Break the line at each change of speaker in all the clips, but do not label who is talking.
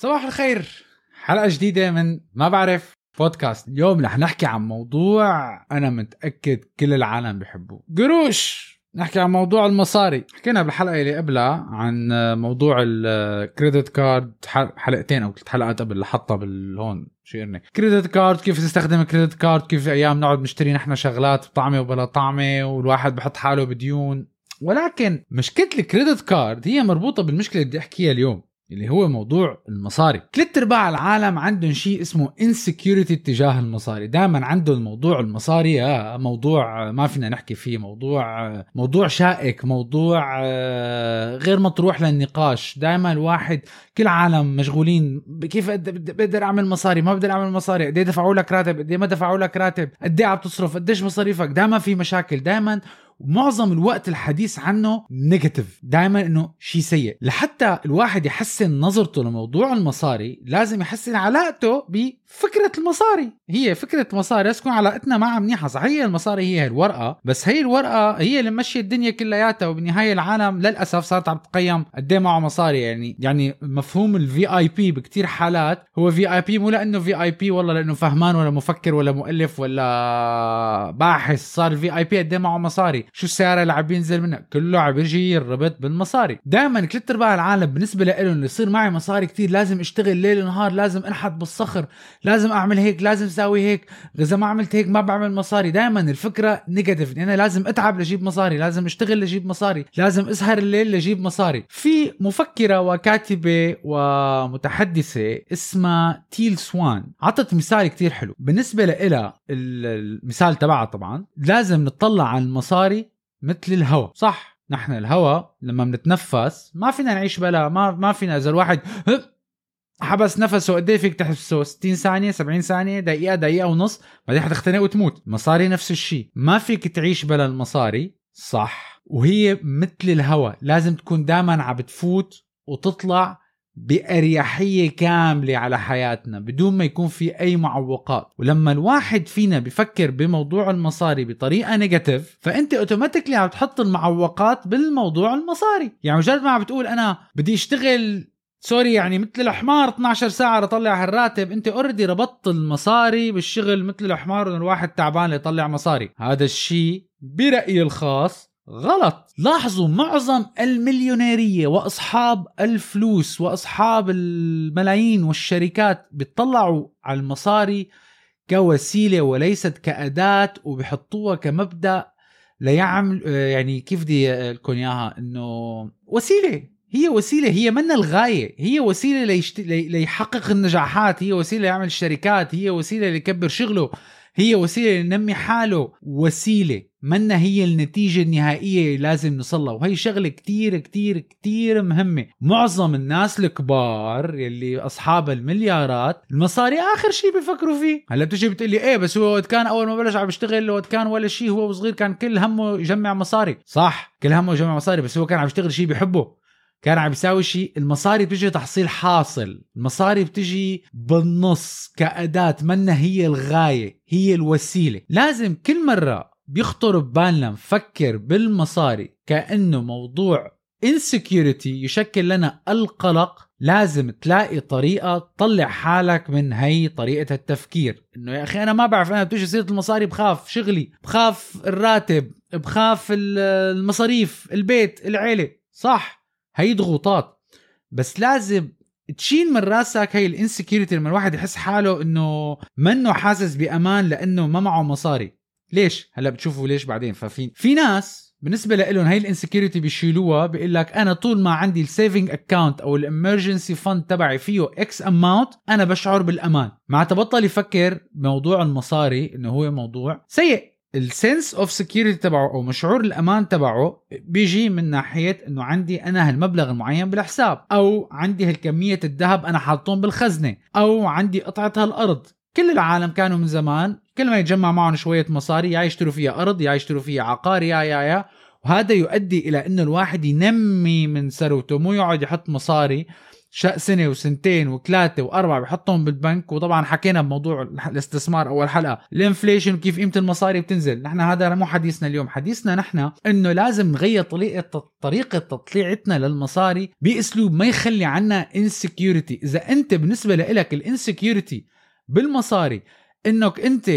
صباح الخير. حلقة جديدة من ما بعرف بودكاست. اليوم رح نحكي عن موضوع أنا متأكد كل العالم بيحبوه قروش! نحكي عن موضوع المصاري. حكينا بالحلقة اللي قبلها عن موضوع ال credit card حلقتين أو ثلاث حلقات قبل لحطها بالهون شيرني. credit card كيف تستخدم credit card كيف أيام نقعد نشتري نحن شغلات بطعمة وبلا طعمة والواحد بحط حاله بديون؟ ولكن مشكلة ال credit card هي مربوطة بالمشكلة اللي بدي أحكيها اليوم. اللي هو موضوع المصاري. ثلاث أرباع العالم عندهم شيء اسمه insecurity تجاه المصاري. دائما عندهم موضوع المصاري آه موضوع ما فينا نحكي فيه موضوع موضوع شائك موضوع آه غير مطروح للنقاش. دائما الواحد كل عالم مشغولين كيف بقدر أعمل مصاري ما بقدر أعمل مصاري قد دفعوا لك راتب قد ما دفعوا لك راتب قد عم تصرف قديش مصاريفك. دائما في مشاكل. دائما ومعظم الوقت الحديث عنه negative دائما إنه شيء سيء. لحتى الواحد يحسن نظرته لموضوع المصاري لازم يحسن علاقته بفكرة المصاري. هي فكرة مصاري لازم تكون علاقتنا معها منيحة. صحيح المصاري هي الورقة بس هي الورقة هي اللي ماشية الدنيا كلياتها. وبالنهاية العالم للأسف صارت عم تقيم قد معه مصاري. يعني يعني مفهوم ال VIP بكثير حالات. هو في اي بي مو لأنه في اي بي والله لأنه فهمان ولا مفكر ولا مؤلف ولا باحث. صار ال VIP قد معه مصاري. شو السياره اللي عم ينزل منها؟ كله عم يجي يربط بالمصاري. دائما ثلاث ارباع العالم بالنسبة لهم يصير معي مصاري كتير لازم أشتغل ليل ونهار لازم انحط بالصخر لازم أعمل هيك لازم أسوي هيك. إذا ما عملت هيك ما بعمل مصاري. دائما الفكرة negative أنا لازم أتعب لجيب مصاري لازم أشتغل لجيب مصاري لازم أسهر الليل لجيب مصاري. في مفكرة وكاتبة ومتحدثة اسمها تيل سوان. عطت مثال كتير حلو. بالنسبة لها المثال تبعها طبعا لازم نطلع على المصاري مثل الهواء صح. نحن الهواء لما بنتنفس ما فينا نعيش بلا ما ما فينا. إذا الواحد حبس نفسه قد إيه فيك تحبسه 60 ثانية 70 ثانية دقيقة دقيقة ونص. بعدين حتختنق وتموت. المصاري نفس الشيء. ما فيك تعيش بلا المصاري. صح. وهي مثل الهواء لازم تكون دائما عم بتفوت وتطلع بأريحية كاملة على حياتنا بدون ما يكون في أي معوقات. ولما الواحد فينا بفكر بموضوع المصاري بطريقة negative فأنت automatically عم تحط المعوقات بالموضوع المصاري. يعني مجرد ما عم بتقول أنا بدي أشتغل sorry يعني مثل الحمار 12 ساعة لطلع هالراتب أنت already ربطت المصاري بالشغل مثل الحمار إنه الواحد تعبان ليطلع مصاري. هذا الشيء برأيي الخاص غلط. لاحظوا معظم المليونيرية وأصحاب الفلوس وأصحاب الملايين والشركات بيطلعوا على المصاري كوسيلة وليست كأداة وبيحطوها كمبدأ ليعمل يعني كيف بدي لكم إياها؟ إنه وسيلة. هي وسيلة. هي من الغاية. هي وسيلة ليشت... لي... ليحقق النجاحات. هي وسيلة ليعمل شركات هي وسيلة ليكبر شغله. هي وسيلة لنمي حاله وسيلة. منا هي النتيجة النهائية لازم نصلها. وهي شغلة كتير كتير كتير مهمة. معظم الناس الكبار يلي أصحاب المليارات المصاري آخر شيء بيفكروا فيه. هلأ بتجي بتقلي إيه بس هو وقت كان أول ما بلش عم يشتغل وقت كان ولا شيء هو صغير كان كل همه يجمع مصاري. صح كل همه يجمع مصاري بس هو كان عم يشتغل شيء بيحبه كان عم يساوي شيء. المصاري بتجي تحصيل حاصل. المصاري بتجي بالنص كأداة منا هي الغاية هي الوسيلة. لازم كل مرة بيخطر ببالنا نفكر بالمصاري كأنه موضوع insecurity يشكل لنا القلق لازم تلاقي طريقة تطلع حالك من هي طريقة التفكير. إنه يا أخي أنا ما بعرف أنا بتجي سيرة المصاري بخاف شغلي بخاف الراتب بخاف المصاريف البيت العيلة. صح. هي ضغوطات بس لازم تشيل من راسك هي ال insecurity لما الواحد يحس حاله إنه منه حاسس بأمان لأنه ما معه مصاري. ليش؟ هلأ بتشوفوا ليش بعدين. ففي في ناس بالنسبة لهم هي ال insecurity بيشيلوها بيقول لك أنا طول ما عندي ال saving account أو ال emergency fund تبعي فيه X amount أنا بشعر بالأمان. مع تبطل يفكر بموضوع المصاري إنه هو موضوع سيء. ال sense of security تبعه أو شعور الأمان تبعه بيجي من ناحية إنه عندي أنا هالمبلغ المعين بالحساب أو عندي هالكمية الذهب أنا حاطهم بالخزنة أو عندي قطعة هالأرض. كل العالم كانوا من زمان كل ما يتجمع معهم شوية مصاري يا يشتروا فيها أرض يا يشتروا فيها عقار يا يا يا. وهذا يؤدي إلى إنه الواحد ينمي من ثروته مو يقعد يحط مصاري سنة وسنتين وثلاثة وأربعة بحطهم بالبنك. وطبعا حكينا بموضوع الاستثمار أول حلقة. ال inflation وكيف قيمة المصاري بتنزل. نحن هذا مو حديثنا اليوم. حديثنا نحن إنه لازم نغير طريقة طريقة تطليعتنا للمصاري بأسلوب ما يخلي عنا insecurity إذا أنت بالنسبة لك ال insecurity بالمصاري إنك أنت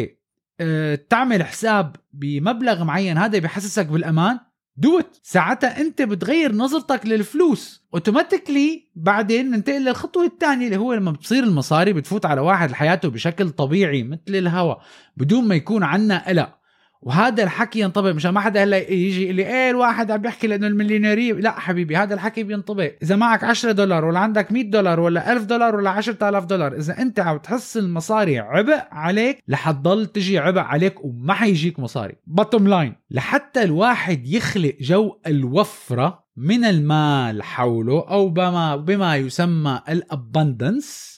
آه تعمل حساب بمبلغ معين هذا بحسسك بالأمان. do it. ساعتها انت بتغير نظرتك للفلوس automatically بعدين ننتقل للخطوة الثانية اللي هو لما بتصير المصاري بتفوت على واحد حياته بشكل طبيعي مثل الهواء بدون ما يكون عنا قلق وهذا الحكي ينطبق. مشان ما حدا هلا يجي يقول لي إيه الواحد عم بيحكي لأنه المليونيريه لا حبيبي هذا الحكي بينطبق. إذا معك 10 دولار ولا عندك 100 دولار ولا 1000 دولار ولا 10000 دولار إذا أنت عم تحس المصاري عبء عليك حتضل تجي عبء عليك وما حيجيك مصاري. bottom line لحتى الواحد يخلق جو الوفرة من المال حوله أو بما بما يسمى ال abundance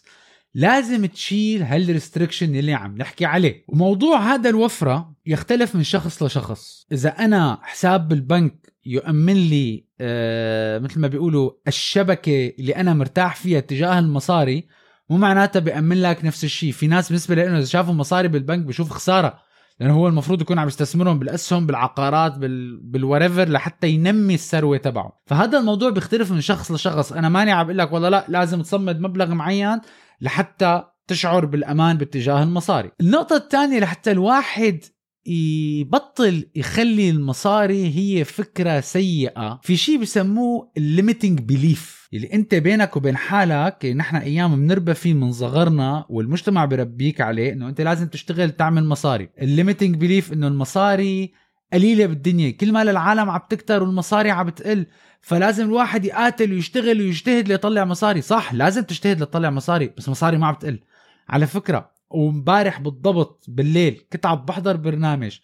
لازم تشيل هال restriction اللي عم نحكي عليه. وموضوع هذا الوفرة يختلف من شخص لشخص. إذا أنا حساب بالبنك يؤمن لي آه مثل ما بيقولوا الشبكة اللي أنا مرتاح فيها تجاه المصاري مو معناتها بيأمن لك نفس الشيء. في ناس بالنسبة لأنه إذا شافوا مصاري بالبنك بشوف خسارة. لأنه هو المفروض يكون عم يستثمرهم بالأسهم بالعقارات بال... بال whatever لحتى ينمي الثروة تبعه. فهذا الموضوع بيختلف من شخص لشخص. أنا ماني عم لك والله لا لازم تصمد مبلغ معين. لحتى تشعر بالأمان باتجاه المصاري. النقطة الثانية لحتى الواحد يبطل يخلي المصاري هي فكرة سيئة في شيء بسموه ال limiting belief اللي أنت بينك وبين حالك نحن أيام بنربى فيه من صغرنا والمجتمع بربيك عليه إنه أنت لازم تشتغل تعمل مصاري. ال limiting belief إنه المصاري قليلة بالدنيا كل ما العالم عم تكتر والمصاري عم بتقل فلازم الواحد يقاتل ويشتغل ويجتهد ليطلع مصاري. صح لازم تجتهد لتطلع مصاري بس مصاري ما عم بتقل على فكرة ومبارح بالضبط بالليل كنت عم بحضر برنامج.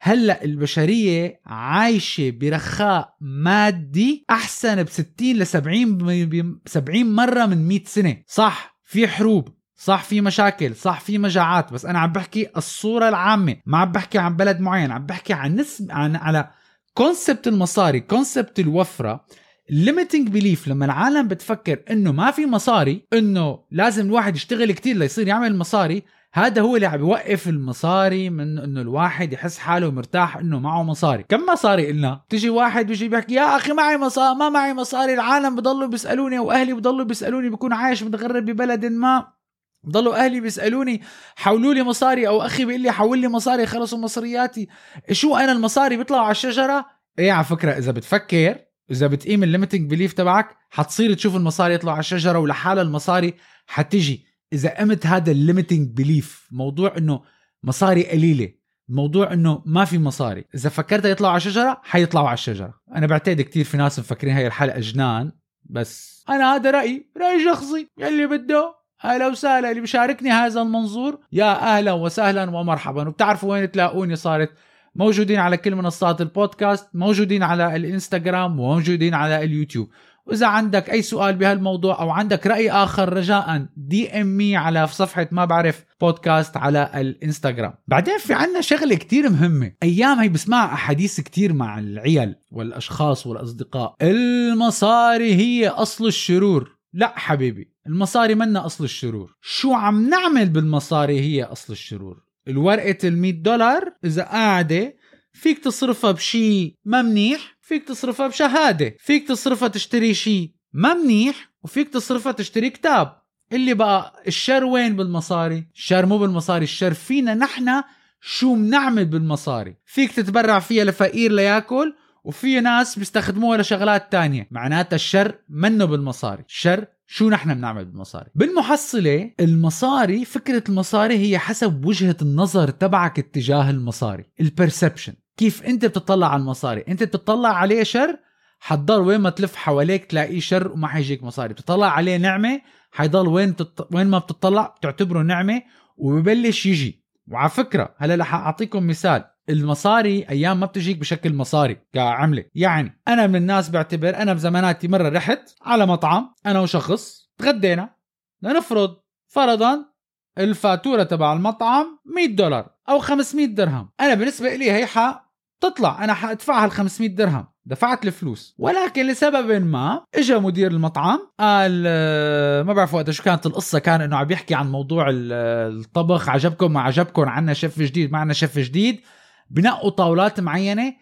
هلأ البشرية عايشة برخاء مادي أحسن ب 60 ل 70 70 مرة من 100 سنة. صح في حروب. صح في مشاكل صح في مجاعات بس أنا عم بحكي الصورة العامة ما عم بحكي عن بلد معين عم بحكي عن نسب عن على concept المصاري concept الوفرة. ال limiting belief لما العالم بتفكر إنه ما في مصاري إنه لازم الواحد يشتغل كتير ليصير يعمل مصاري هذا هو اللي عم بيوقف المصاري من إنه الواحد يحس حاله مرتاح إنه معه مصاري. كم مصاري إلنا؟ تيجي واحد بيجي بيحكي يا أخي معي مصاري ما معي مصاري العالم بضلوا بيسألوني وأهلي بضلوا بيسألوني بكون عايش متغرب ببلد ما. ضلوا أهلي بيسألوني حولوا لي مصاري. أو أخي بيقول لي حول لي مصاري خلصوا مصرياتي. شو أنا المصاري بيطلعوا على الشجرة؟ إيه على فكرة إذا بتفكر إذا بتقيم ال limiting belief تبعك حتصير تشوف المصاري يطلعوا على الشجرة ولحالها المصاري حتجي. إذا قمت هذا ال limiting belief موضوع إنه مصاري قليلة موضوع إنه ما في مصاري إذا فكرت يطلعوا على الشجرة حيطلعوا على الشجرة. أنا بعتقد كثير في ناس مفكرين هاي الحلقة جنان بس أنا هذا رأيي راي شخصي يلي بده. أهلا وسهلا اللي بيشاركني هذا المنظور يا أهلا وسهلا ومرحبا. وبتعرفوا وين تلاقوني صارت؟ موجودين على كل منصات البودكاست موجودين على الإنستغرام وموجودين على اليوتيوب. وإذا عندك أي سؤال بهالموضوع أو عندك رأي آخر رجاء دي إم مي على صفحة ما بعرف بودكاست على الإنستغرام. بعدين في عنا شغلة كتير مهمة. أيام هي بسمع أحاديث كتير مع العيال والأشخاص والأصدقاء. المصاري هي أصل الشرور. لا حبيبي المصاري منا أصل الشرور. شو عم نعمل بالمصاري هي أصل الشرور؟ الورقة ال دولار إذا قاعدة فيك تصرفها بشي ما منيح فيك تصرفها بشهادة فيك تصرفها تشتري شي ما منيح وفيك تصرفها تشتري كتاب. اللي بقى الشر وين بالمصاري؟ الشر مو بالمصاري الشر فينا نحن شو بنعمل بالمصاري. فيك تتبرع فيها لفقير لياكل وفي ناس بيستخدموها لشغلات تانية معناتها الشر منه بالمصاري. الشر شو نحن بنعمل بالمصاري؟ بالمحصلة المصاري فكرة المصاري هي حسب وجهة النظر تبعك اتجاه المصاري البرسبشن كيف انت بتطلع على المصاري؟ انت بتطلع عليه شر حتضل وين ما تلف حواليك تلاقيه شر وما حيجيك مصاري. بتطلع عليه نعمة حيضل وين تط... وين ما بتطلع بتعتبره نعمة وببلش يجي. وعلى فكرة هلا رح أعطيكم مثال. المصاري أيام ما بتجيك بشكل مصاري كعملة. يعني أنا من الناس بعتبر أنا بزماناتي مرة رحت على مطعم أنا وشخص تغدينا لنفرض فرضا الفاتورة تبع المطعم 100 دولار أو 500 درهم. أنا بالنسبة لي هي حق تطلع أنا حادفعها ال 500 درهم. دفعت الفلوس. ولكن لسبب ما اجى مدير المطعم قال آه، ما بعرف وقت شو كانت القصة كان إنه عم يحكي عن موضوع الطبخ عجبكم ما عجبكم عنا شيف جديد معنا شيف جديد. بنقوا طاولات معينة.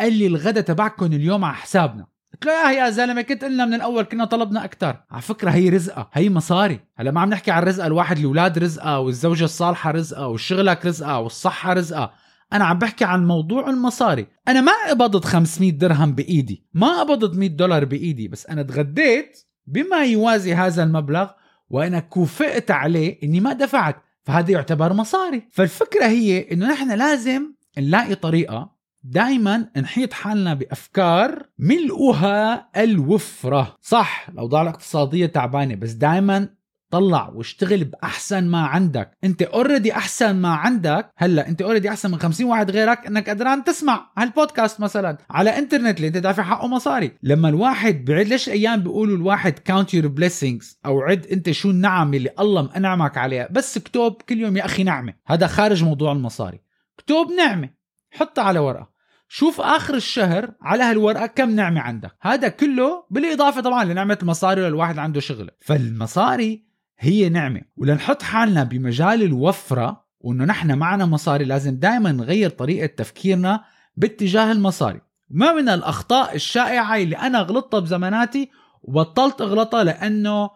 قال لي الغداء تبعكم اليوم على حسابنا. قلت له يا يا زلمة كنت قلنا من الأول كنا طلبنا أكثر على فكرة هي رزقة هي مصاري. هلا ما عم نحكي عن رزقة الواحد الأولاد رزقة والزوجة الصالحة رزقة والشغلك رزقة والصحة رزقة. أنا عم بحكي عن موضوع المصاري. أنا ما قبضت 500 درهم بإيدي ما قبضت 100 دولار بإيدي بس أنا تغديت بما يوازي هذا المبلغ وأنا كوفئت عليه إني ما دفعت. فهذا يعتبر مصاري. فالفكرة هي إنه نحن لازم نلاقي طريقة دائما نحيط حالنا بأفكار ملؤها الوفرة. صح الأوضاع الاقتصادية تعبانة بس دائما طلع واشتغل بأحسن ما عندك. أنت already أحسن ما عندك. هلأ أنت already أحسن من 50 واحد غيرك إنك قدران تسمع هالبودكاست مثلا على إنترنت اللي أنت دافع حقه مصاري. لما الواحد بعد ليش أيام بيقولوا الواحد count your blessings أو عد أنت شو النعم اللي الله منعمك عليها؟ بس اكتب كل يوم يا أخي نعمة. هذا خارج موضوع المصاري. اكتب نعمة. حطها على ورقة. شوف آخر الشهر على هالورقة كم نعمة عندك. هذا كله بالإضافة طبعا لنعمة المصاري للواحد عنده شغلة. فالمصاري هي نعمة. ولنحط حالنا بمجال الوفرة وإنه نحن معنا مصاري لازم دائما نغير طريقة تفكيرنا باتجاه المصاري. ما من الأخطاء الشائعة اللي أنا غلطتها بزماناتي وبطلت أغلطها لأنه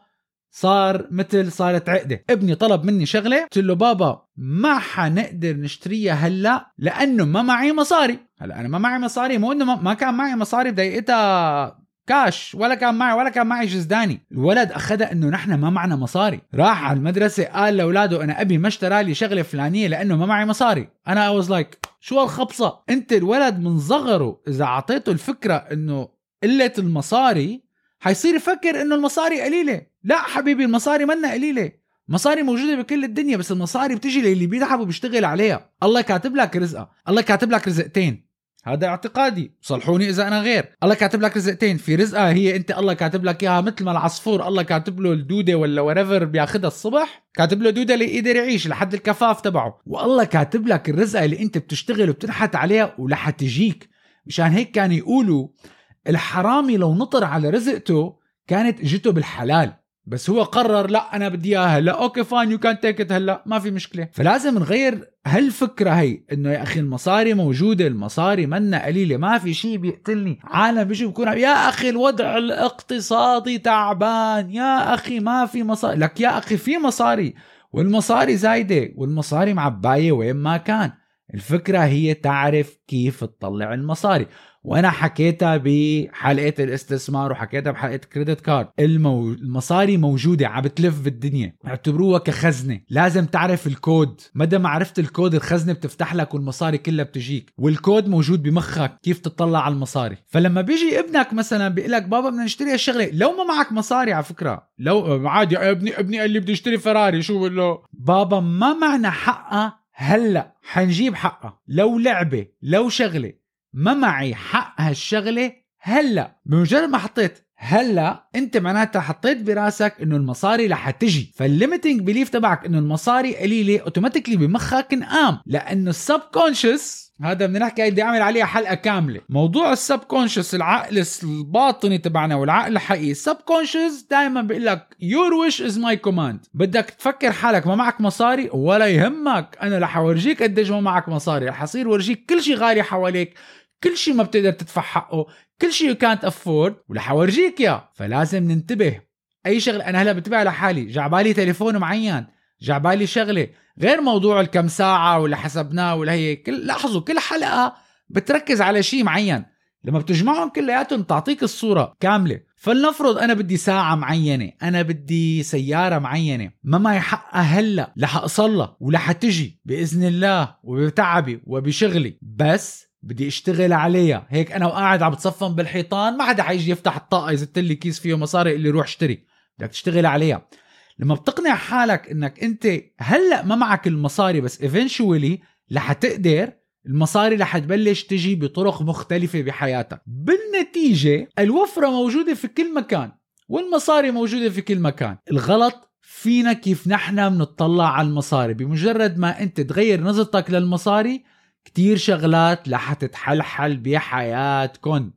صار مثل صارت عقدة. ابني طلب مني شغلة. قلت له بابا ما حنقدر نشتريها هلا لأنه ما معي مصاري. هلا أنا ما معي مصاري مو إنه ما كان معي مصاري بدقيقتها كاش ولا كان معي ولا كان معي جزداني الولد أخذها إنه نحن ما معنا مصاري. راح على المدرسة قال لأولاده أنا أبي ما اشترى لي شغلة فلانية لأنه ما معي مصاري. أنا اي لايك شو هالخبصة؟ أنت الولد من صغره إذا أعطيته الفكرة إنه قلة المصاري حيصير يفكر إنه المصاري قليلة. لا حبيبي المصاري منا قليلة. مصاري موجودة بكل الدنيا بس المصاري بتجي للي بيتعب وبيشتغل عليها. الله كاتب لك رزقها. الله كاتب لك رزقتين. هذا اعتقادي. صلحوني إذا أنا غير. الله كاتب لك رزقتين. في رزقه هي أنت. الله كاتب لك إياها مثل ما العصفور. الله كاتب له الدودة ولا وريفر بياخذها الصبح. كاتب له دودة ليقدر يعيش لحد الكفاف تبعه. والله كاتب لك الرزقة اللي أنت بتشتغل وبتنحت عليها ولح تجيك مشان هيك كانوا يقولوا الحرامي لو نطر على رزقته كانت اجته بالحلال. بس هو قرر لا أنا بدي إياها هلأ. okay fine you can take هلأ. ما في مشكلة. فلازم نغير هالفكرة هي إنه يا أخي المصاري موجودة المصاري منا قليلة. ما في شيء بيقتلني. عالم بيجي بيكون يا أخي الوضع الاقتصادي تعبان. يا أخي ما في مصاري. لك يا أخي في مصاري. والمصاري زايدة والمصاري معباية وين ما كان. الفكرة هي تعرف كيف تطلع المصاري. وأنا حكيتها بحلقة الاستثمار وحكيتها بحلقة credit card المو... المصاري موجودة عم بتلف بالدنيا. اعتبروها كخزنة. لازم تعرف الكود. مدى ما عرفت الكود الخزنة بتفتح لك والمصاري كلها بتجيك. والكود موجود بمخك كيف تطلع على المصاري. فلما بيجي ابنك مثلا بيقول لك بابا بدنا نشتري هالشغلة. لو ما معك مصاري على فكرة. لو عادي ابني ابني قال لي بدي اشتري فراري شو بقول له؟ بابا ما معنا حقها هلا حنجيب حقها. لو لعبة لو شغلة ما معي حق هالشغلة هلا. بمجرد ما حطيت هلا انت معناتها حطيت براسك انه المصاري رح تجي فال limiting belief تبعك انه المصاري قليلة automatically بمخك انقام لأنه ال subconscious هذا بدنا نحكي بدي أعمل عليها حلقة كاملة. موضوع ال subconscious العقل الباطني تبعنا والعقل الحقيقي ال subconscious دائما بيقول لك your wish is my command بدك تفكر حالك ما معك مصاري ولا يهمك أنا رح أورجيك قديش ما معك مصاري رح أصير ورجيك كل شيء غالي حواليك. كل شيء ما بتقدر تدفع حقه كل شيء كانت افورد ورح أورجيك إياه. فلازم ننتبه. أي شغلة أنا هلا بتبع لحالي. جعبالي تليفون معين جعبالي شغلة. غير موضوع الكم ساعة ولا حسبناه ولا هي كل لاحظوا كل حلقة بتركز على شيء معين. لما بتجمعهم كلياتهم تعطيك الصورة كاملة. فلنفرض أنا بدي ساعة معينة أنا بدي سيارة معينة. ما معي حقها هلا رح اقصلها ورح تجي بإذن الله وبتعبي وبشغلي. بس بدي اشتغل عليها. هيك أنا وقاعد عم بتصفن بالحيطان ما حدا حيجي يفتح الطاقة يزت لي كيس فيه مصاري اللي روح اشتري. بدك تشتغل عليها. لما بتقنع حالك إنك أنت هلأ ما معك المصاري بس ايفينشولي رح تقدر المصاري رح تبلش تجي بطرق مختلفة بحياتك. بالنتيجة الوفرة موجودة في كل مكان والمصاري موجودة في كل مكان. الغلط فينا كيف نحن بنطلع على المصاري. بمجرد ما أنت تغير نظرتك للمصاري كتير شغلات رح تتحلحل بحياتكم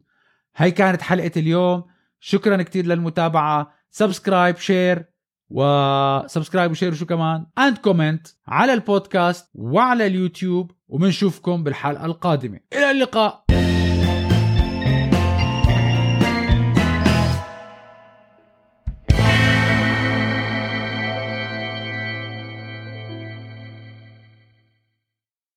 هاي كانت حلقة اليوم. شكرا كتير للمتابعة. subscribe share و subscribe و share وشو كمان؟ and comment على البودكاست وعلى اليوتيوب. وبنشوفكم بالحلقة القادمة. إلى اللقاء.